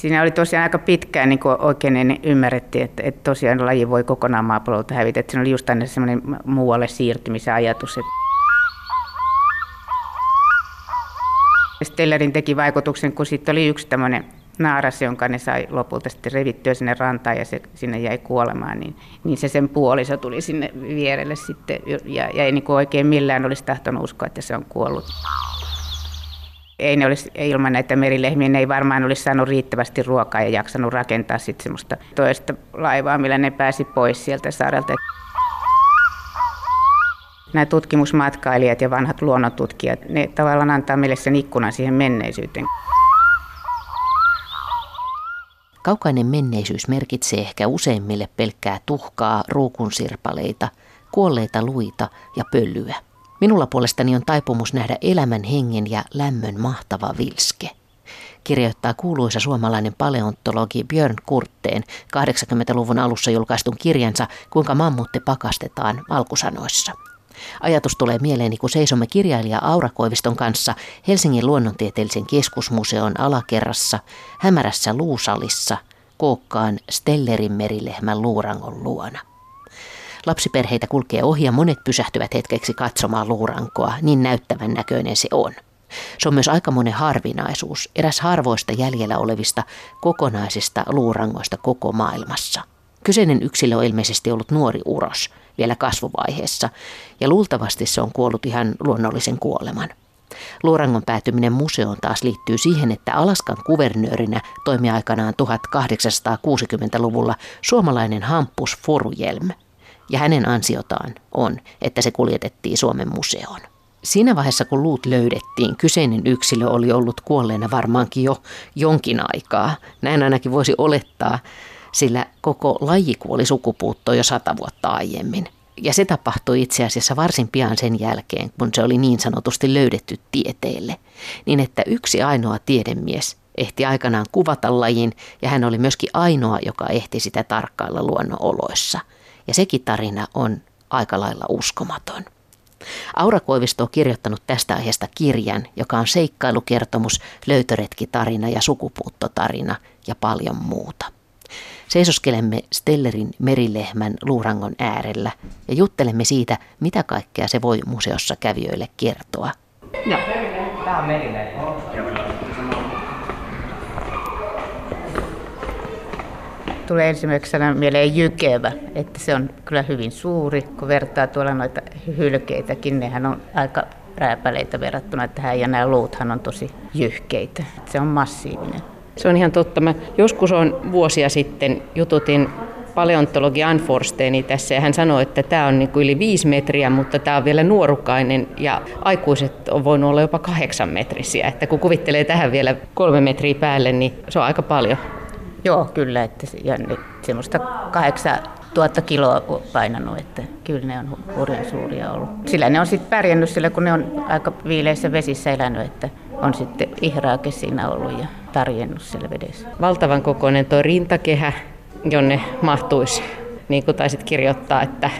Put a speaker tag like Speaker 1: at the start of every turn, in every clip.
Speaker 1: Siinä oli tosiaan aika pitkään niin oikein niin ymmärrettiin, että, että tosiaan laji voi kokonaan maapallolta hävitä. Että siinä oli just aina semmoinen muualle siirtymisen ajatus. Että Stellerin teki vaikutuksen, kun sitten oli yksi tämmöinen naaras, jonka ne sai lopulta sitten revittyä sinne rantaan ja se sinne jäi kuolemaan, niin, niin se sen puoliso tuli sinne vierelle sitten ja, ja ei niin oikein millään olisi tahtonut uskoa, että se on kuollut. Ei ne olisi, ilman näitä merilehmiä ne ei varmaan olisi saanut riittävästi ruokaa ja jaksanut rakentaa sitten semmoista toista laivaa, millä ne pääsi pois sieltä saarelta. Nämä tutkimusmatkailijat ja vanhat luonnontutkijat, ne tavallaan antaa meille sen ikkunan siihen menneisyyteen.
Speaker 2: Kaukainen menneisyys merkitsee ehkä useimmille pelkkää tuhkaa, ruukunsirpaleita, kuolleita luita ja pölyä. Minulla puolestani on taipumus nähdä elämän hengen ja lämmön mahtava vilske kirjoittaa kuuluisa suomalainen paleontologi Björn Kurtteen 80-luvun alussa julkaistun kirjansa Kuinka mammutti pakastetaan alkusanoissa. Ajatus tulee mieleeni, kun seisomme kirjailija Aura Koiviston kanssa Helsingin luonnontieteellisen keskusmuseon alakerrassa, hämärässä luusalissa, kookkaan Stellerin merilehmän luurangon luona. Lapsiperheitä kulkee ohi ja monet pysähtyvät hetkeksi katsomaan luurankoa, niin näyttävän näköinen se on. Se on myös aikamoinen harvinaisuus, eräs harvoista jäljellä olevista kokonaisista luurangoista koko maailmassa. Kyseinen yksilö on ilmeisesti ollut nuori uros, vielä kasvuvaiheessa, ja luultavasti se on kuollut ihan luonnollisen kuoleman. Luurangon päätyminen museoon taas liittyy siihen, että Alaskan kuvernöörinä toimi aikanaan 1860-luvulla suomalainen Hampus Forujelm, ja hänen ansiotaan on, että se kuljetettiin Suomen museoon. Siinä vaiheessa, kun luut löydettiin, kyseinen yksilö oli ollut kuolleena varmaankin jo jonkin aikaa. Näin ainakin voisi olettaa, sillä koko laji kuoli sukupuuttoon jo sata vuotta aiemmin. Ja se tapahtui itse asiassa varsin pian sen jälkeen, kun se oli niin sanotusti löydetty tieteelle. Niin että yksi ainoa tiedemies ehti aikanaan kuvata lajin ja hän oli myöskin ainoa, joka ehti sitä tarkkailla luonnonoloissa. Ja sekin tarina on aika lailla uskomaton. Aura Koivisto on kirjoittanut tästä aiheesta kirjan, joka on seikkailukertomus, löytöretkitarina ja sukupuuttotarina ja paljon muuta. Seisoskelemme Stellerin merilehmän luurangon äärellä ja juttelemme siitä, mitä kaikkea se voi museossa kävijöille kertoa.
Speaker 1: Joo, tämä on merilehmä. Tulee ensimmäisenä mieleen jykevä, että se on kyllä hyvin suuri, kun vertaa tuolla noita hylkeitäkin, nehän on aika rääpäleitä verrattuna tähän ja nämä luuthan on tosi jyhkeitä. Se on massiivinen.
Speaker 3: Se on ihan totta. Mä joskus on vuosia sitten jututin paleontologi Ann Forsteeni tässä ja hän sanoi, että tämä on niin kuin yli viisi metriä, mutta tämä on vielä nuorukainen ja aikuiset on voinut olla jopa kahdeksan metrisiä. Että kun kuvittelee tähän vielä kolme metriä päälle, niin se on aika paljon.
Speaker 1: Joo, kyllä. Että, ja semmoista kahdeksan tuhatta kiloa painanut, että kyllä ne on hurjan suuria ollut. Sillä ne on sitten pärjännyt sillä, kun ne on aika viileissä vesissä elänyt, että on sitten ihraake siinä ollut ja tarjennut siellä vedessä.
Speaker 3: Valtavan kokoinen tuo rintakehä, jonne mahtuisi, niin kuin taisit kirjoittaa, että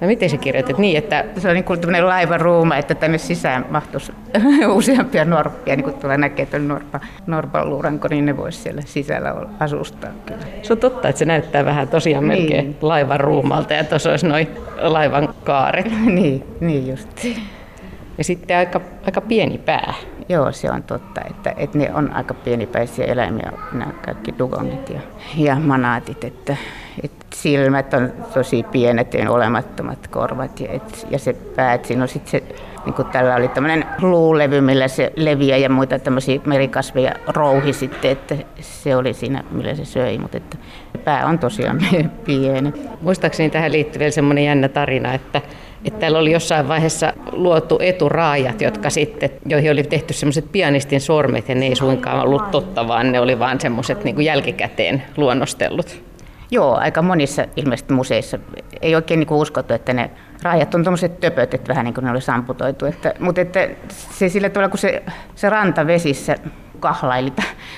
Speaker 3: No miten se kirjoitit? Niin, että...
Speaker 1: Se on niin kuin tämmöinen laivan ruuma, että tänne sisään mahtuisi useampia norppia, niin kuin tuolla näkee, että on norppa, norpan luuranko, niin ne voisi siellä sisällä asustaa kyllä.
Speaker 3: Se on totta, että se näyttää vähän tosiaan niin. melkein laivan ruumalta ja tuossa olisi noin laivan kaaret.
Speaker 1: niin, niin just.
Speaker 3: Ja sitten aika, aika pieni pää.
Speaker 1: Joo, se on totta, että, että ne on aika pienipäisiä eläimiä, nämä kaikki dugongit ja, ja manaatit, että silmät on tosi pienet ja olemattomat korvat ja, et, ja se pää, että siinä on sitten se, niin kuin tällä oli tämmöinen luulevy, millä se leviää ja muita tämmöisiä merikasveja rouhi sitten, että se oli siinä, millä se söi, mutta että pää on tosiaan pieni.
Speaker 3: Muistaakseni tähän liittyy vielä semmoinen jännä tarina, että että täällä oli jossain vaiheessa luotu eturaajat, jotka sitten, joihin oli tehty semmoiset pianistin sormet, ja ne ei suinkaan ollut totta, vaan ne oli vaan semmoiset niin jälkikäteen luonnostellut.
Speaker 1: Joo, aika monissa ilmeisesti museissa ei oikein niin uskottu, että ne raajat on tuommoiset töpöt, että vähän niin kuin ne olisi amputoitu. Että, mutta että se sillä tavalla, kun se, se ranta vesissä kahlaili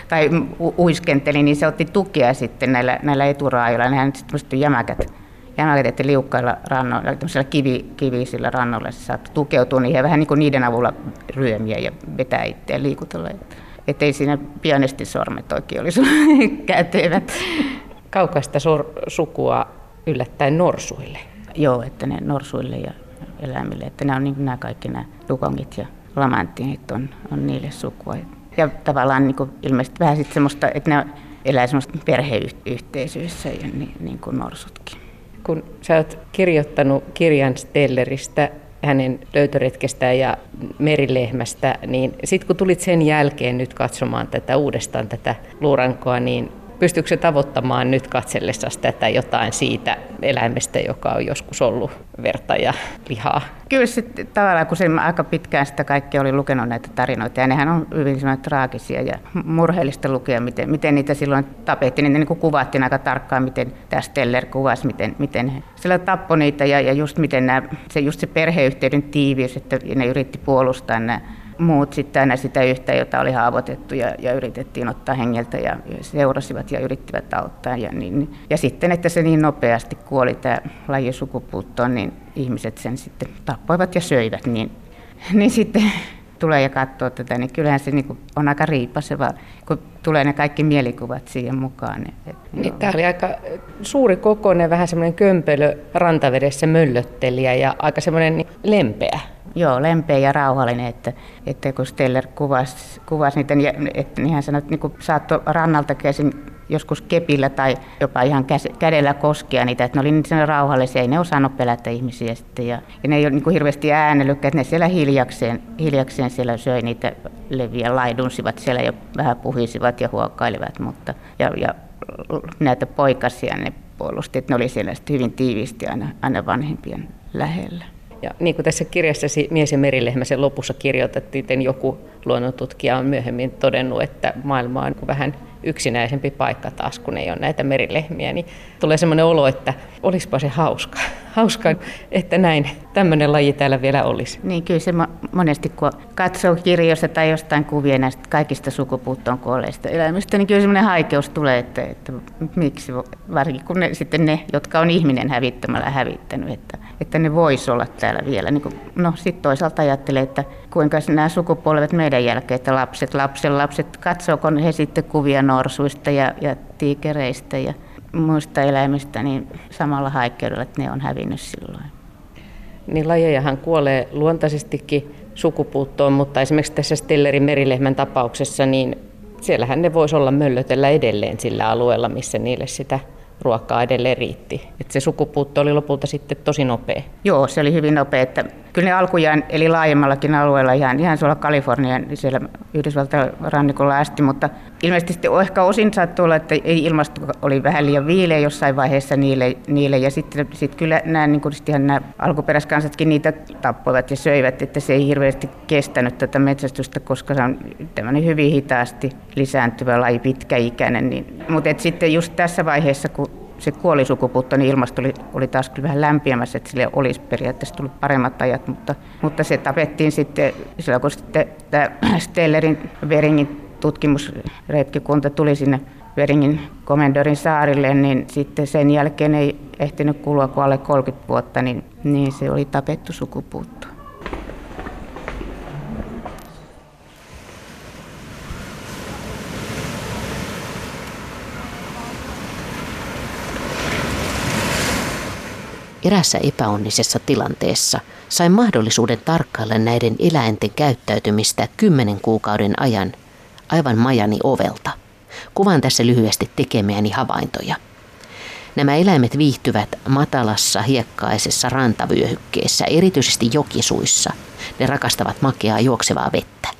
Speaker 1: tai uiskenteli, niin se otti tukea sitten näillä, näillä eturaajoilla. Nehän sitten jämäkät jämäkätettiin liukkailla rannoilla, tämmöisillä kivi, kivisillä rannoilla, se saattoi tukeutua niihin ja vähän niin kuin niiden avulla ryömiä ja vetää itseään liikutella. että ei siinä pianistisormet oikein olisi kätevät.
Speaker 3: Kaukaista sukua yllättäen norsuille.
Speaker 1: Joo, että ne norsuille ja eläimille, että nämä on niin nämä kaikki nämä dugongit ja lamanttinit on, on niille sukua. Ja tavallaan niin kuin ilmeisesti vähän sitten semmoista, että ne elää semmoista perheyhteisöissä ja niin, niin kuin norsutkin.
Speaker 3: Kun sä oot kirjoittanut kirjan Stelleristä, hänen löytöretkestään ja merilehmästä, niin sitten kun tulit sen jälkeen nyt katsomaan tätä uudestaan tätä luurankoa, niin Pystyykö se tavoittamaan nyt katsellessa tätä jotain siitä eläimestä, joka on joskus ollut verta ja lihaa?
Speaker 1: Kyllä se tavallaan, kun se aika pitkään sitä kaikki oli lukenut näitä tarinoita, ja nehän on hyvin traagisia ja murheellista lukea, miten, miten niitä silloin tapettiin. Niitä niin kuvattiin aika tarkkaan, miten tämä Steller kuvasi, miten, miten sillä tappoi niitä, ja, ja just miten nämä, se, just se perheyhteyden tiiviys, että ne yritti puolustaa nämä muut sitten aina sitä yhtä, jota oli haavoitettu ja, ja yritettiin ottaa hengeltä ja, seurasivat ja yrittivät auttaa. Ja, niin, ja sitten, että se niin nopeasti kuoli tämä laji sukupuuttoon, niin ihmiset sen sitten tappoivat ja söivät. Niin, niin sitten tulee ja katsoo tätä, niin kyllähän se niin on aika riipaseva, kun tulee ne kaikki mielikuvat siihen mukaan.
Speaker 3: Niin, tämä oli aika suuri kokoinen, vähän semmoinen kömpelö rantavedessä möllöttelijä ja aika semmoinen niin lempeä.
Speaker 1: Joo, lempeä ja rauhallinen, että, että kun Steller kuvasi, kuvasi niitä, niin, että, niin hän sanoi, että niin saattoi rannalta käsin joskus kepillä tai jopa ihan kädellä koskea niitä, että ne oli niin rauhallisia, ei ne osannut pelätä ihmisiä sitten. Ja, ja ne ei ole niin hirveästi äänellytkään, että ne siellä hiljakseen, hiljakseen siellä söi niitä leviä, laidunsivat siellä ja vähän puhisivat ja huokailivat, mutta ja, ja näitä poikasia ne puolusti, että ne oli siellä hyvin tiiviisti aina, aina vanhempien lähellä.
Speaker 3: Ja niin kuin tässä kirjassasi Mies ja merilehmä sen lopussa kirjoitettiin, niin joku luonnontutkija on myöhemmin todennut, että maailma on vähän yksinäisempi paikka taas, kun ei ole näitä merilehmiä, niin tulee semmoinen olo, että olispa se hauska. Hauska, että näin tämmöinen laji täällä vielä olisi.
Speaker 1: Niin kyllä se monesti, kun katsoo kirjoista tai jostain kuvia näistä kaikista sukupuuttoon kuolleista eläimistä, niin kyllä semmoinen haikeus tulee, että, että miksi, varsinkin kun ne, sitten ne, jotka on ihminen hävittämällä hävittänyt, että, että ne vois olla täällä vielä. Niin kuin, no sitten toisaalta ajattelee, että kuinka nämä sukupolvet meidän jälkeen, että lapset, lapsen lapset, katsooko he sitten kuvia norsuista ja, ja tiikereistä ja muista eläimistä niin samalla haikkeudella, että ne on hävinnyt silloin.
Speaker 3: Niin lajejahan kuolee luontaisestikin sukupuuttoon, mutta esimerkiksi tässä Stellerin merilehmän tapauksessa, niin siellähän ne voisi olla möllötellä edelleen sillä alueella, missä niille sitä ruokaa edelleen riitti. Et se sukupuutto oli lopulta sitten tosi nopea.
Speaker 1: Joo, se oli hyvin nopea. Että kyllä ne alkujaan, eli laajemmallakin alueella, ihan, ihan suolla Kalifornian, siellä Yhdysvaltain rannikolla asti, mutta ilmeisesti ehkä osin saattoi olla, että ei ilmasto oli vähän liian viileä jossain vaiheessa niille, niille ja sitten sit kyllä nämä, niin kuin nämä alkuperäiskansatkin niitä tappoivat ja söivät, että se ei hirveästi kestänyt tätä metsästystä, koska se on tämmöinen hyvin hitaasti lisääntyvä laji, pitkäikäinen. Niin, mutta sitten just tässä vaiheessa, kun se kuoli sukupuutto, niin ilmasto oli, oli taas kyllä vähän lämpimässä, että sille olisi periaatteessa tullut paremmat ajat, mutta, mutta se tapettiin sitten, silloin kun sitten tämä Stellerin Veringin tutkimusretkikunta tuli sinne Veringin komendorin saarille, niin sitten sen jälkeen ei ehtinyt kulua kuin alle 30 vuotta, niin, niin se oli tapettu sukupuutto.
Speaker 2: Erässä epäonnisessa tilanteessa sain mahdollisuuden tarkkailla näiden eläinten käyttäytymistä kymmenen kuukauden ajan aivan majani ovelta. Kuvaan tässä lyhyesti tekemiäni havaintoja. Nämä eläimet viihtyvät matalassa hiekkaisessa rantavyöhykkeessä, erityisesti jokisuissa. Ne rakastavat makeaa juoksevaa vettä.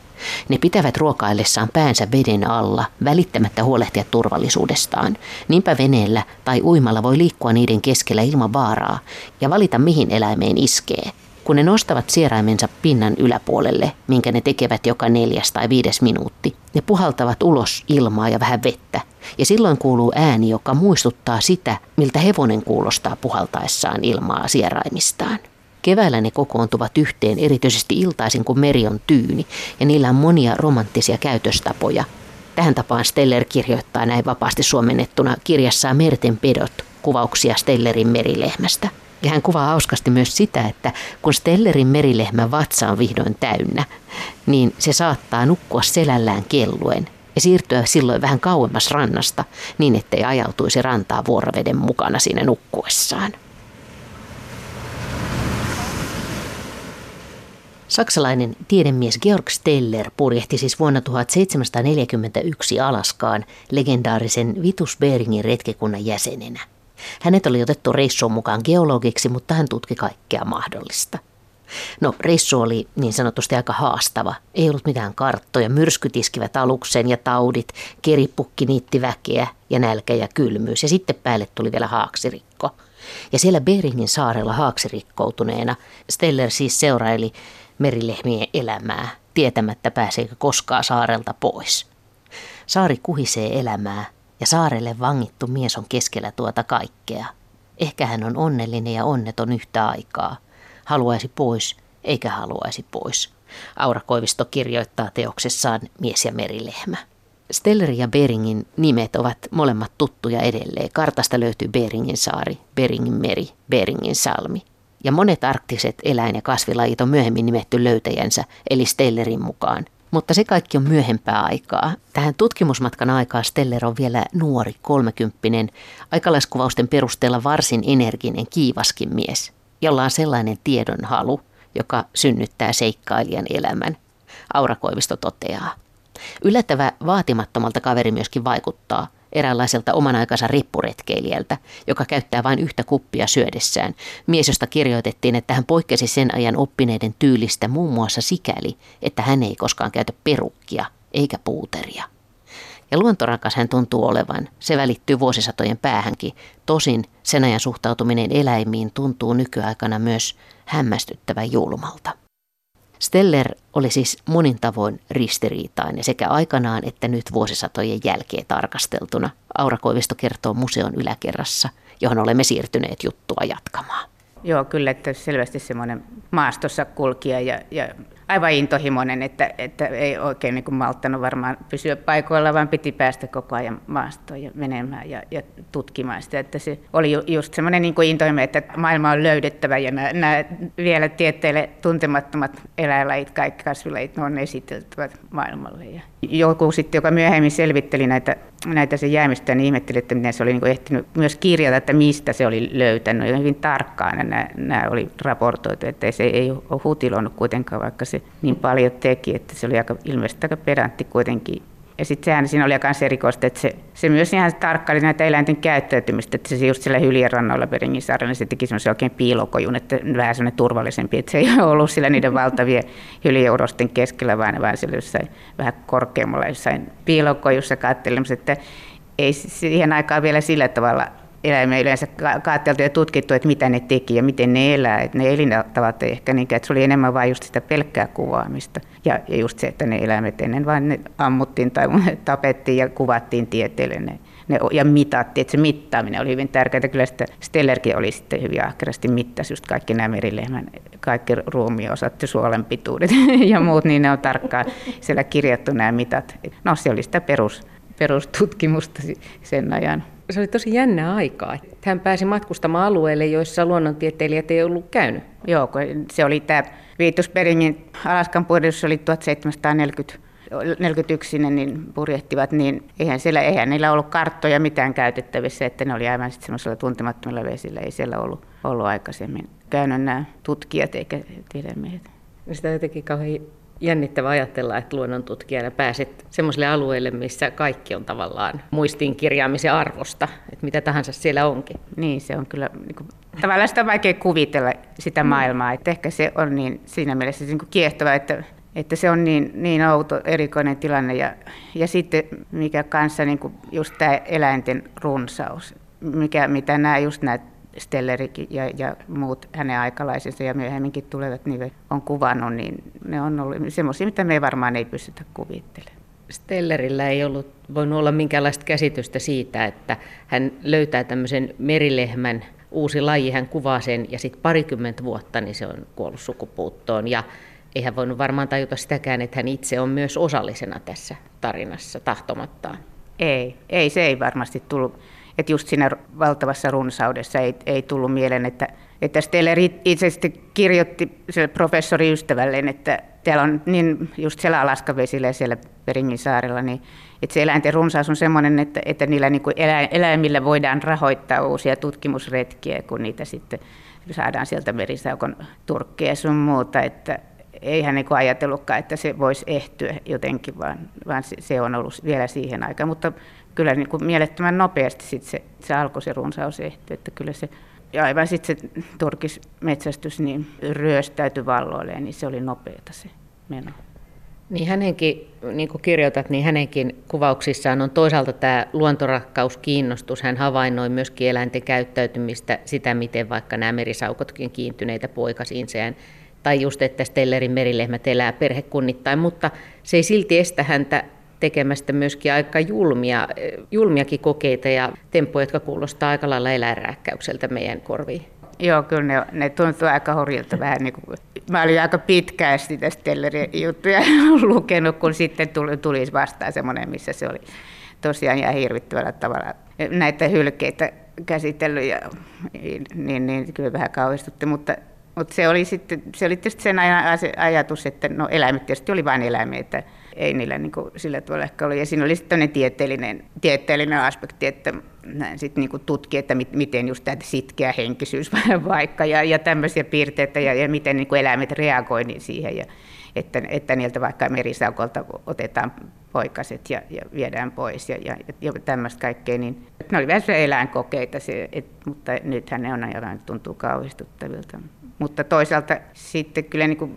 Speaker 2: Ne pitävät ruokaillessaan päänsä veden alla, välittämättä huolehtia turvallisuudestaan. Niinpä veneellä tai uimalla voi liikkua niiden keskellä ilman vaaraa ja valita mihin eläimeen iskee. Kun ne nostavat sieraimensa pinnan yläpuolelle, minkä ne tekevät joka neljäs tai viides minuutti, ne puhaltavat ulos ilmaa ja vähän vettä. Ja silloin kuuluu ääni, joka muistuttaa sitä, miltä hevonen kuulostaa puhaltaessaan ilmaa sieraimistaan. Keväällä ne kokoontuvat yhteen erityisesti iltaisin, kun meri on tyyni, ja niillä on monia romanttisia käytöstapoja. Tähän tapaan Steller kirjoittaa näin vapaasti suomennettuna kirjassaan Merten pedot, kuvauksia Stellerin merilehmästä. Ja hän kuvaa hauskasti myös sitä, että kun Stellerin merilehmän vatsa on vihdoin täynnä, niin se saattaa nukkua selällään kelluen ja siirtyä silloin vähän kauemmas rannasta niin, ettei ajautuisi rantaa vuoroveden mukana siinä nukkuessaan. Saksalainen tiedemies Georg Steller purjehti siis vuonna 1741 Alaskaan legendaarisen Vitus Beringin retkekunnan jäsenenä. Hänet oli otettu reissuun mukaan geologiksi, mutta hän tutki kaikkea mahdollista. No, reissu oli niin sanotusti aika haastava. Ei ollut mitään karttoja, myrskyt iskivät aluksen ja taudit, keripukki niitti väkeä ja nälkä ja kylmyys ja sitten päälle tuli vielä haaksirikko. Ja siellä Beringin saarella haaksirikkoutuneena Steller siis seuraili merilehmien elämää, tietämättä pääseekö koskaan saarelta pois. Saari kuhisee elämää ja saarelle vangittu mies on keskellä tuota kaikkea. Ehkä hän on onnellinen ja onneton yhtä aikaa. Haluaisi pois, eikä haluaisi pois. Aura Koivisto kirjoittaa teoksessaan Mies ja merilehmä. Steller ja Beringin nimet ovat molemmat tuttuja edelleen. Kartasta löytyy Beringin saari, Beringin meri, Beringin salmi. Ja monet arktiset eläin- ja kasvilajit on myöhemmin nimetty löytäjänsä, eli Stellerin mukaan. Mutta se kaikki on myöhempää aikaa. Tähän tutkimusmatkan aikaa Steller on vielä nuori, kolmekymppinen, aikalaiskuvausten perusteella varsin energinen, kiivaskin mies, jolla on sellainen tiedon halu, joka synnyttää seikkailijan elämän. Aura Koivisto toteaa. Yllättävä vaatimattomalta kaveri myöskin vaikuttaa – eräänlaiselta oman aikansa rippuretkeilijältä, joka käyttää vain yhtä kuppia syödessään. Mies, josta kirjoitettiin, että hän poikkesi sen ajan oppineiden tyylistä muun muassa sikäli, että hän ei koskaan käytä perukkia eikä puuteria. Ja luontorakas hän tuntuu olevan. Se välittyy vuosisatojen päähänkin. Tosin sen ajan suhtautuminen eläimiin tuntuu nykyaikana myös hämmästyttävän julmalta. Steller oli siis monin tavoin ristiriitainen sekä aikanaan että nyt vuosisatojen jälkeen tarkasteltuna. Aura Koivisto kertoo museon yläkerrassa, johon olemme siirtyneet juttua jatkamaan.
Speaker 1: Joo, kyllä, että selvästi semmoinen maastossa kulkija ja, ja aivan intohimoinen, että, että ei oikein niin kuin malttanut varmaan pysyä paikoilla, vaan piti päästä koko ajan maastoon ja menemään ja, ja tutkimaan sitä. Että se oli just semmoinen niin intohimo, että maailma on löydettävä ja nämä, nämä vielä tieteelle tuntemattomat eläinlajit, kaikki kasvilajit, ne on esiteltävät maailmalle. Ja joku sitten, joka myöhemmin selvitteli näitä, näitä sen jäämistä, niin ihmetteli, että miten se oli niin kuin ehtinyt myös kirjata, että mistä se oli löytänyt. Ja hyvin tarkkaan nämä, nämä oli raportoitu, että se ei ole hutiloinut kuitenkaan, vaikka se niin paljon teki, että se oli aika, ilmeisesti aika pedantti kuitenkin. Ja sitten sehän siinä oli myös erikoista, että se, se myös ihan tarkkaili näitä eläinten käyttäytymistä, että se just siellä hyljen rannoilla Beringinsaarella, se teki semmoisen oikein piilokojun, että vähän semmoinen turvallisempi, että se ei ollut sillä niiden valtavien hyljeurosten keskellä, vaan, vaan siellä jossain vähän korkeammalla jossain piilokojussa katselemassa, että ei siihen aikaan vielä sillä tavalla eläimiä yleensä katsteltu ja tutkittu, että mitä ne teki ja miten ne elää. Että ne elintavat ehkä niinkään, että se oli enemmän vain just sitä pelkkää kuvaamista. Ja, ja just se, että ne eläimet ennen vain ne ammuttiin tai tapettiin ja kuvattiin tieteelle ne, ne, ja mitattiin, että se mittaaminen oli hyvin tärkeää. Kyllä sitä Stellerkin oli sitten hyvin ahkerasti mittasi just kaikki nämä merilehmän, kaikki ruumiosat ja suolen pituudet ja muut, niin ne on tarkkaan siellä kirjattu nämä mitat. No se oli sitä perus, perustutkimusta sen ajan
Speaker 3: se oli tosi jännä aikaa. Hän pääsi matkustamaan alueelle, joissa luonnontieteilijät ei ollut käynyt.
Speaker 1: Joo, se oli tämä Viitusperingin Alaskan purjehdus oli 1740 41 niin purjehtivat, niin eihän, siellä, eihän niillä ollut karttoja mitään käytettävissä, että ne oli aivan sitten semmoisella tuntemattomilla vesillä, ei siellä ollut, ollut aikaisemmin käynyt nämä tutkijat eikä tiedemiehet.
Speaker 3: Sitä jotenkin kauhean jännittävä ajatella, että luonnontutkijana pääset semmoiselle alueelle, missä kaikki on tavallaan muistiin kirjaamisen arvosta, että mitä tahansa siellä onkin.
Speaker 1: Niin, se on kyllä niin kuin, tavallaan sitä on vaikea kuvitella sitä mm. maailmaa, että ehkä se on niin siinä mielessä niin kuin kiehtova, että, että se on niin, niin outo, erikoinen tilanne ja, ja sitten mikä kanssa niin kuin just tämä eläinten runsaus, mikä, mitä nämä just nämä Stellerikin ja, ja muut hänen aikalaisensa ja myöhemminkin tulevat nimet on kuvannut, niin ne on ollut semmoisia, mitä me varmaan ei pystytä kuvittelemaan.
Speaker 3: Stellerillä ei ollut voinut olla minkäänlaista käsitystä siitä, että hän löytää tämmöisen merilehmän uusi laji, hän kuvaa sen ja sitten parikymmentä vuotta niin se on kuollut sukupuuttoon ja ei hän voinut varmaan tajuta sitäkään, että hän itse on myös osallisena tässä tarinassa tahtomattaan.
Speaker 1: Ei, ei se ei varmasti tullut että just siinä valtavassa runsaudessa ei, ei tullut mieleen, että että Steller itse kirjoitti sille professori ystävälleen, että täällä on niin just siellä Alaskavesillä ja siellä Peringin saarella, niin että se eläinten runsaus on sellainen, että, että niillä niin eläimillä voidaan rahoittaa uusia tutkimusretkiä, kun niitä sitten saadaan sieltä merisaukon turkkeja sun muuta, että eihän niin ajatellutkaan, että se voisi ehtyä jotenkin, vaan, vaan se on ollut vielä siihen aikaan. Mutta kyllä niin kuin mielettömän nopeasti sit se, se alkoi se runsaus ehtyä, että kyllä se ja aivan sitten se turkismetsästys niin ryöstäytyi valloilleen, niin se oli nopeata se meno.
Speaker 3: Niin hänenkin, niin kuin kirjoitat, niin hänenkin kuvauksissaan on toisaalta tämä luontorakkaus, kiinnostus. Hän havainnoi myöskin eläinten käyttäytymistä, sitä miten vaikka nämä merisaukotkin kiintyneitä poikasiinseen, tai just, että Stellerin merilehmät elää perhekunnittain, mutta se ei silti estä häntä tekemästä myöskin aika julmia, julmiakin kokeita ja temppuja, jotka kuulostaa aika lailla eläinrääkkäykseltä meidän korviin.
Speaker 1: Joo, kyllä ne, ne tuntuu aika horjilta vähän. Niin kuin, mä olin aika pitkään sitä Stellerin juttuja lukenut, kun sitten tuli, tuli vastaan semmoinen, missä se oli tosiaan ihan hirvittävällä tavalla näitä hylkeitä käsitellyt, ja, niin, niin kyllä vähän kauhistutti, mutta mutta se oli sitten, se oli tietysti sen ajatus, että no eläimet tietysti oli vain eläimiä, että ei niillä niin kuin sillä tavalla ehkä ollut. Ja siinä oli sitten tieteellinen, tieteellinen aspekti, että sitten niin tutki, että miten just tämä sitkeä henkisyys vaikka ja, ja tämmöisiä piirteitä ja, ja miten niin kuin eläimet reagoivat siihen. Ja, että, että niiltä vaikka merisaukolta otetaan poikaset ja, ja viedään pois ja, ja, ja tämmöistä kaikkea. Niin, ne oli vähän eläinkokeita, se, et, mutta nythän ne on aivan tuntuu kauhistuttavilta. Mutta toisaalta sitten kyllä niin kuin,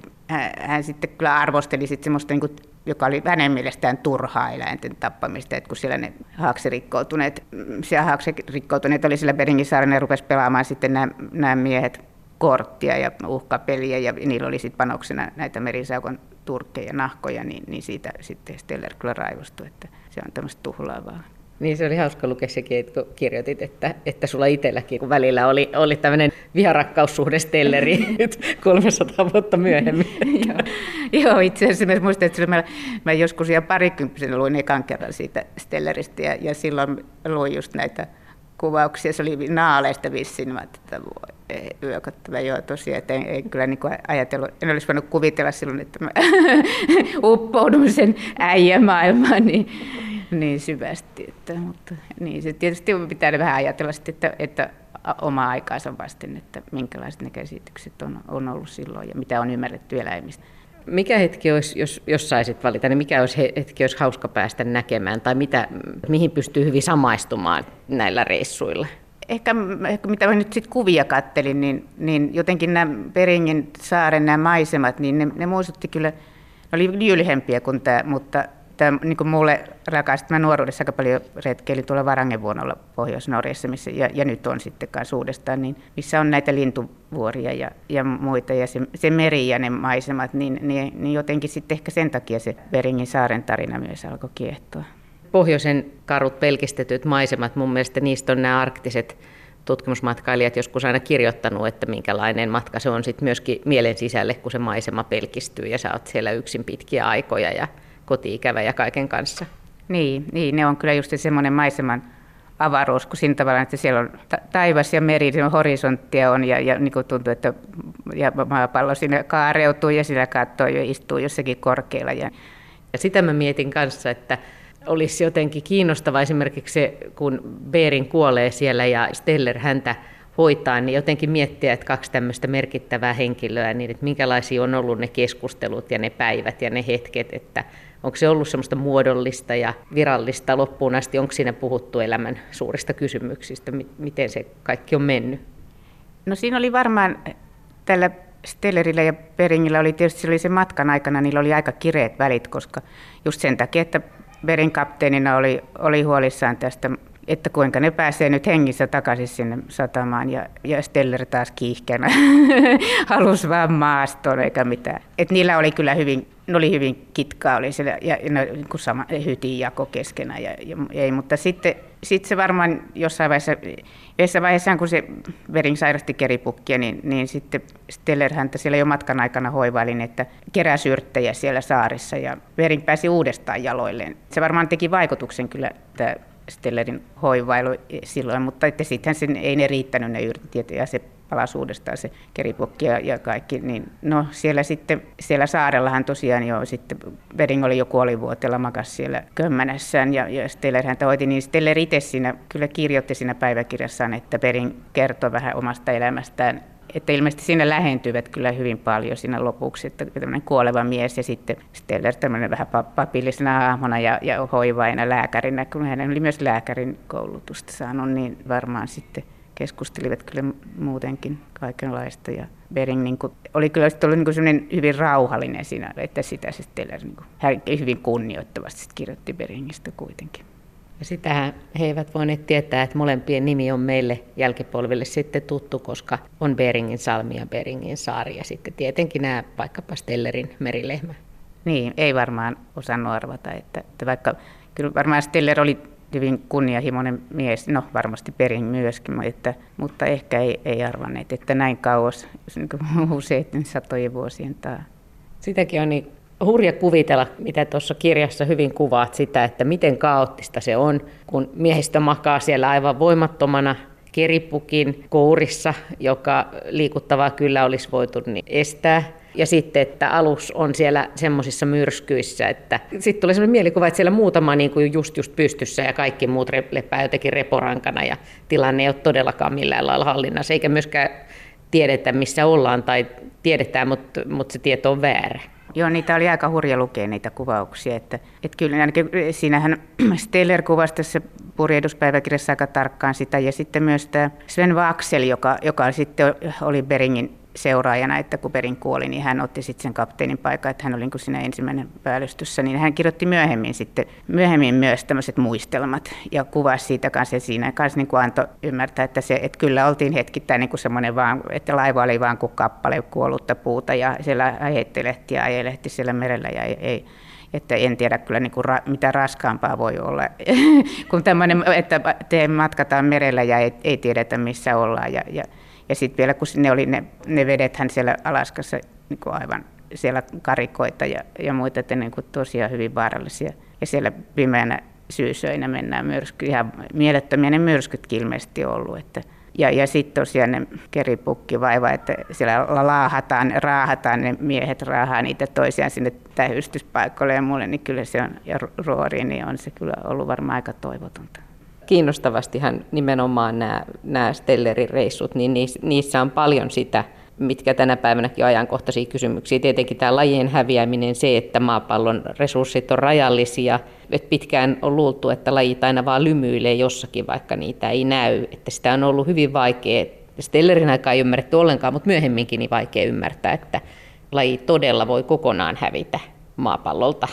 Speaker 1: hän, sitten kyllä arvosteli sitten semmoista, niin kuin, joka oli hänen mielestään turhaa eläinten tappamista, että kun siellä ne haaksirikkoutuneet, siellä haaksirikkoutuneet oli siellä Beringisaarella ja rupesi pelaamaan sitten nämä, nämä miehet korttia ja uhkapeliä ja niillä oli sitten panoksena näitä merisaukon turkkeja, nahkoja, niin, niin siitä sitten Steller kyllä raivostui, että se on tämmöistä tuhlaavaa.
Speaker 3: Niin se oli hauska lukea sekin, kun kirjoitit, että, että sulla itselläkin, kun välillä oli, oli tämmöinen viharakkaussuhde Stelleri 300 vuotta myöhemmin.
Speaker 1: Joo. Joo, itse asiassa mä muistan, että mä, mä joskus ihan parikymppisenä luin ekan kerran siitä Stelleristä ja, ja silloin luin just näitä kuvauksia. Se oli naaleista vissiin, mä että voi yökottava. Joo, tosiaan, että en, en kyllä niin ajatellut, en olisi voinut kuvitella silloin, että mä uppoudun sen äijämaailmaan, niin niin syvästi. Että, mutta, niin, se tietysti pitää vähän ajatella sitten, että, että oma aikaansa vasten, että minkälaiset ne käsitykset on, on ollut silloin ja mitä on ymmärretty eläimistä.
Speaker 3: Mikä hetki olisi, jos, jos saisit valita, niin mikä olisi hetki olisi hauska päästä näkemään tai mitä, mihin pystyy hyvin samaistumaan näillä reissuilla?
Speaker 1: Ehkä, ehkä mitä mä nyt sitten kuvia kattelin, niin, niin jotenkin nämä Peringin saaren nämä maisemat, niin ne, ne muistutti kyllä, ne oli jylhempiä kuin tämä, mutta tämä niin kuin mulle rakas, mä nuoruudessa aika paljon retkeilin tuolla Varangevuonolla Pohjois-Norjassa, missä, ja, ja, nyt on sitten kanssa uudestaan, niin, missä on näitä lintuvuoria ja, ja muita, ja se, se meri ja ne maisemat, niin, niin, niin jotenkin sitten ehkä sen takia se Beringin saaren tarina myös alkoi kiehtoa.
Speaker 3: Pohjoisen karut pelkistetyt maisemat, mun mielestä niistä on nämä arktiset tutkimusmatkailijat joskus aina kirjoittanut, että minkälainen matka se on sitten myöskin mielen sisälle, kun se maisema pelkistyy ja sä oot siellä yksin pitkiä aikoja ja koti-ikävä ja kaiken kanssa.
Speaker 1: Niin, niin, ne on kyllä just semmoinen maiseman avaruus, kun siinä tavalla, että siellä on taivas ja meri, on horisonttia on ja, ja niin kuin tuntuu, että ja maapallo sinne kaareutuu ja sillä katsoo ja istuu jossakin korkealla. Ja,
Speaker 3: ja sitä mä mietin kanssa, että olisi jotenkin kiinnostava esimerkiksi se, kun Beerin kuolee siellä ja Steller häntä hoitaa, niin jotenkin miettiä, että kaksi tämmöistä merkittävää henkilöä, niin että minkälaisia on ollut ne keskustelut ja ne päivät ja ne hetket, että Onko se ollut semmoista muodollista ja virallista loppuun asti? Onko siinä puhuttu elämän suurista kysymyksistä? Miten se kaikki on mennyt?
Speaker 1: No siinä oli varmaan tällä Stellerillä ja Beringillä oli tietysti se, oli se matkan aikana, niillä oli aika kireet välit, koska just sen takia, että Bering kapteenina oli, oli huolissaan tästä että kuinka ne pääsee nyt hengissä takaisin sinne satamaan ja, ja Steller taas kiihkeänä halusi vaan maastoon eikä mitään. Et niillä oli kyllä hyvin, ne oli hyvin kitkaa oli siellä, ja, ja ne, niin kuin sama hytin jako keskenään. Ja, ja, ei, mutta sitten sit se varmaan jossain vaiheessa, jossain vaiheessa kun se Vering sairasti keripukkia, niin, niin sitten Steller häntä siellä jo matkan aikana hoivaili, että keräsi yrttejä siellä saarissa ja Vering pääsi uudestaan jaloilleen. Se varmaan teki vaikutuksen kyllä, että Stellerin hoivailu silloin, mutta sen, ei ne riittänyt ne yrtit ja se palasi uudestaan se keripukki ja, ja kaikki. Niin, no siellä sitten, siellä saarellahan tosiaan jo sitten, Bering oli jo kuolivuotella, makas siellä kömmänässään ja, ja Steller häntä hoiti, niin Steller itse siinä kyllä kirjoitti siinä päiväkirjassaan, että Bering kertoi vähän omasta elämästään että ilmeisesti siinä lähentyvät kyllä hyvin paljon siinä lopuksi, että tämmöinen kuoleva mies ja sitten Steller tämmöinen vähän papillisena hahmona ja, ja hoivaina lääkärinä, kun hän oli myös lääkärin koulutusta saanut, niin varmaan sitten keskustelivat kyllä muutenkin kaikenlaista. Ja Bering niin kuin, oli kyllä ollut niin kuin hyvin rauhallinen siinä, että sitä Steller niin kuin, hän hyvin kunnioittavasti kirjoitti Beringistä kuitenkin.
Speaker 3: Ja sitähän he eivät voineet tietää, että molempien nimi on meille jälkipolville sitten tuttu, koska on Beringin salmi ja Beringin saari ja sitten tietenkin nämä vaikkapa Stellerin merilehmä.
Speaker 1: Niin, ei varmaan osannut arvata, että, että vaikka kyllä varmaan Steller oli hyvin kunnianhimoinen mies, no varmasti Bering myöskin, että, mutta ehkä ei, ei arvanneet, että näin kauas, niin useiden satojen vuosien taa.
Speaker 3: Sitäkin on niin hurja kuvitella, mitä tuossa kirjassa hyvin kuvaat sitä, että miten kaoottista se on, kun miehistö makaa siellä aivan voimattomana keripukin kourissa, joka liikuttavaa kyllä olisi voitu niin estää. Ja sitten, että alus on siellä semmoisissa myrskyissä, että sitten tulee sellainen mielikuva, että siellä muutama niin kuin just just pystyssä ja kaikki muut lepää jotenkin reporankana ja tilanne ei ole todellakaan millään lailla hallinnassa, eikä myöskään tiedetä missä ollaan tai tiedetään, mutta, mutta se tieto on väärä.
Speaker 1: Joo, niitä oli aika hurja lukea niitä kuvauksia. Että, että kyllä ainakin siinähän Steller kuvasi tässä purjehduspäiväkirjassa aika tarkkaan sitä. Ja sitten myös tämä Sven Vaksel, joka, joka sitten oli Beringin seuraajana, että kun Perin kuoli, niin hän otti sitten sen kapteenin paikan, että hän oli niin siinä ensimmäinen päällystyssä, niin hän kirjoitti myöhemmin sitten, myöhemmin myös tämmöiset muistelmat ja kuvasi siitä kanssa, ja siinä kanssa niin kuin antoi ymmärtää, että, se, että kyllä oltiin hetkittäin niin kuin semmoinen vaan, että laiva oli vaan kuin kappale kuollutta puuta, ja siellä heittelehti ja ajelehti siellä merellä, ja ei, ei että en tiedä kyllä niin kuin ra, mitä raskaampaa voi olla, kun tämmöinen, että te matkataan merellä ja ei, ei tiedetä missä ollaan. Ja, ja ja sitten vielä kun ne oli ne, ne vedethän siellä Alaskassa niin kuin aivan siellä karikoita ja, ja muita, että niin kuin tosiaan hyvin vaarallisia. Ja siellä pimeänä syysöinä mennään myrsky, ihan mielettömiä ne myrskytkin ilmeisesti ollut. Että, ja, ja sitten tosiaan ne vaiva, että siellä laahataan, raahataan, ne miehet raahaa niitä toisiaan sinne tähystyspaikoille ja mulle, niin kyllä se on, ja ruoriin, niin on se kyllä ollut varmaan aika toivotonta
Speaker 3: kiinnostavastihan nimenomaan nämä, nämä Stellerin reissut, niin niissä on paljon sitä, mitkä tänä päivänäkin on ajankohtaisia kysymyksiä. Tietenkin tämä lajien häviäminen, se, että maapallon resurssit on rajallisia, että pitkään on luultu, että lajit aina vaan lymyilee jossakin, vaikka niitä ei näy. Että sitä on ollut hyvin vaikea, Stellerin aikaa ei ymmärretty ollenkaan, mutta myöhemminkin niin vaikea ymmärtää, että laji todella voi kokonaan hävitä maapallolta.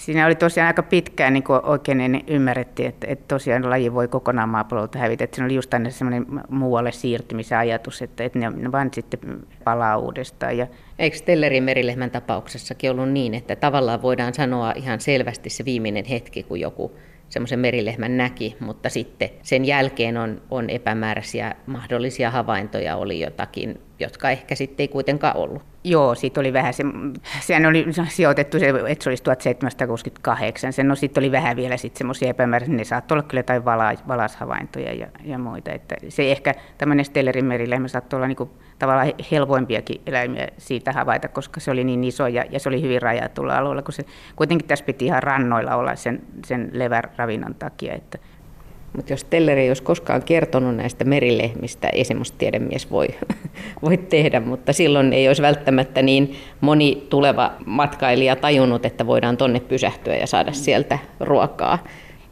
Speaker 1: Siinä oli tosiaan aika pitkään niin oikein niin ymmärrettiin, että, että tosiaan laji voi kokonaan maapallolta hävitä. Että siinä oli just aina semmoinen muualle siirtymisen ajatus, että, että ne, vaan sitten palaa uudestaan. Ja...
Speaker 3: Eikö Stellerin merilehmän tapauksessakin ollut niin, että tavallaan voidaan sanoa ihan selvästi se viimeinen hetki, kun joku semmoisen merilehmän näki, mutta sitten sen jälkeen on, on epämääräisiä mahdollisia havaintoja, oli jotakin, jotka ehkä sitten ei kuitenkaan ollut.
Speaker 1: Joo, siitä oli vähän se, sehän oli sijoitettu, se, että se olisi 1768, sen no sitten oli vähän vielä sitten semmoisia epämääräisiä, ne saattoi olla kyllä jotain vala, valashavaintoja ja, ja muita, että se ehkä tämmöinen Stellerin merilehmä saattoi olla niinku tavallaan helpoimpiakin eläimiä siitä havaita, koska se oli niin iso ja, ja se oli hyvin rajatulla alueella, kun se kuitenkin tässä piti ihan rannoilla olla sen, sen leväravinnon takia, että
Speaker 3: mutta jos Telleri ei olisi koskaan kertonut näistä merilehmistä, ei semmoista tiedemies voi, voi tehdä, mutta silloin ei olisi välttämättä niin moni tuleva matkailija tajunnut, että voidaan tonne pysähtyä ja saada sieltä ruokaa.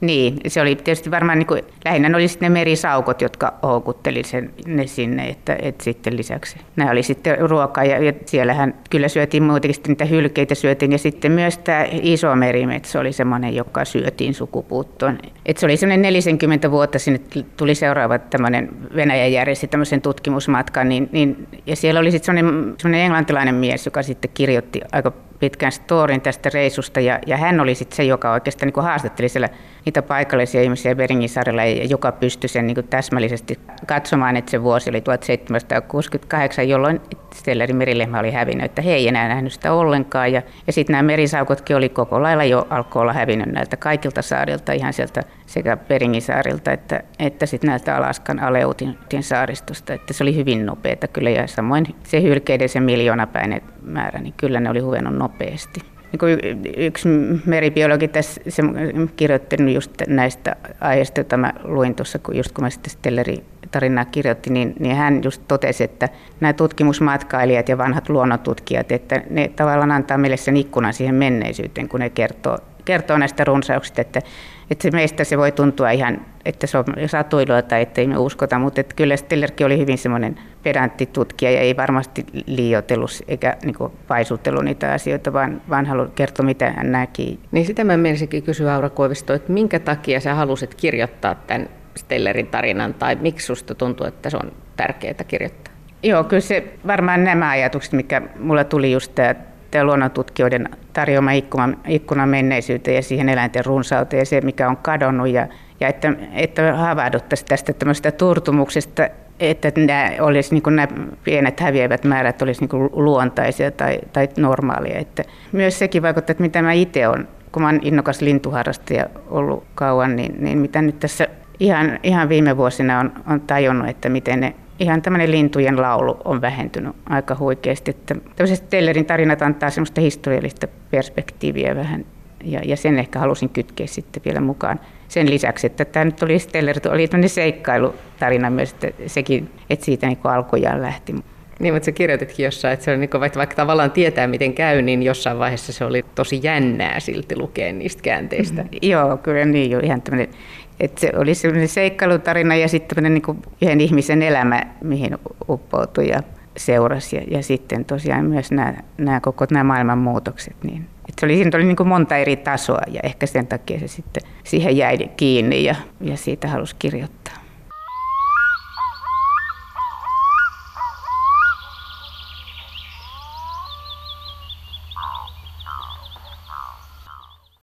Speaker 1: Niin, se oli tietysti varmaan, niin kuin, lähinnä oli sitten ne merisaukot, jotka houkutteli sen, ne sinne, että, että sitten lisäksi. Nämä oli sitten ruokaa ja, ja siellähän kyllä syötiin muutenkin sitten niitä hylkeitä syötiin ja sitten myös tämä iso merimetsä oli semmoinen, joka syötiin sukupuuttoon. Et se oli semmoinen 40 vuotta sinne tuli seuraava tämmöinen Venäjä järjesti tämmöisen tutkimusmatkan, niin, niin, ja siellä oli sitten semmoinen, semmoinen englantilainen mies, joka sitten kirjoitti aika pitkän storin tästä reisusta ja, ja hän oli sitten se, joka oikeastaan niin haastatteli siellä niitä paikallisia ihmisiä Beringin saarella, joka pystyi sen niin täsmällisesti katsomaan, että se vuosi oli 1768, jolloin Stellerin merilehmä oli hävinnyt, että he ei enää nähnyt sitä ollenkaan. Ja, ja sitten nämä merisaukotkin oli koko lailla jo alkoi olla hävinnyt näiltä kaikilta saarilta, ihan sieltä sekä Beringin saarilta että, että sitten näiltä Alaskan Aleutin saaristosta. Että se oli hyvin nopeata kyllä ja samoin se hylkeiden se miljoonapäinen määrä, niin kyllä ne oli huvennut nopeasti. Niin yksi meribiologi tässä kirjoittanut just näistä aiheista, joita mä luin tuossa, kun just kun mä sitten Stelleri tarinaa kirjoitti, niin, niin hän just totesi, että nämä tutkimusmatkailijat ja vanhat luonnontutkijat, että ne tavallaan antaa meille sen ikkunan siihen menneisyyteen, kun ne kertoo, kertoo näistä runsauksista, että, että se meistä se voi tuntua ihan, että se on satuilua tai ettei me uskota, mutta että kyllä Stellerkin oli hyvin semmoinen pedantti tutkija ja ei varmasti liioitellut eikä niin paisutellut niitä asioita, vaan, vaan halunnut kertoa, mitä hän näki.
Speaker 3: Niin sitä mä menisinkin kysyä Aura Koivisto, että minkä takia sä halusit kirjoittaa tämän Stellerin tarinan tai miksi susta tuntuu, että se on tärkeää kirjoittaa?
Speaker 1: Joo, kyllä se varmaan nämä ajatukset, mikä mulla tuli just tämä, tämä luonnontutkijoiden tarjoama ikkuna, ikkuna menneisyyteen ja siihen eläinten runsauteen ja se, mikä on kadonnut ja, ja että, että havahduttaisiin tästä tämmöistä turtumuksesta, että nämä, olisi, niin nämä pienet häviävät määrät olisi niin luontaisia tai, tai normaalia. Että myös sekin vaikuttaa, että mitä mä itse olen, kun olen innokas lintuharrastaja ollut kauan, niin, niin mitä nyt tässä ihan, ihan viime vuosina on, on tajunnut, että miten ne ihan tämmöinen lintujen laulu on vähentynyt aika huikeasti. Että tämmöiset Tellerin tarinat antaa semmoista historiallista perspektiiviä vähän ja, ja sen ehkä halusin kytkeä sitten vielä mukaan. Sen lisäksi, että tämä nyt oli Steller, oli tämmöinen seikkailutarina myös, että sekin, että siitä niin alkujaan lähti.
Speaker 3: Niin, mutta sä kirjoititkin jossain, että se on niin kuin, vaikka, vaikka tavallaan tietää, miten käy, niin jossain vaiheessa se oli tosi jännää silti lukea niistä käänteistä. Mm,
Speaker 1: joo, kyllä niin jo ihan tämmöinen että se oli sellainen seikkailutarina ja sitten niin yhden ihmisen elämä, mihin uppoutui ja seurasi. Ja, ja sitten tosiaan myös nämä, nämä koko nämä maailman muutokset. Niin, se oli, siinä oli niin kuin monta eri tasoa ja ehkä sen takia se sitten siihen jäi kiinni ja, ja siitä halusi kirjoittaa.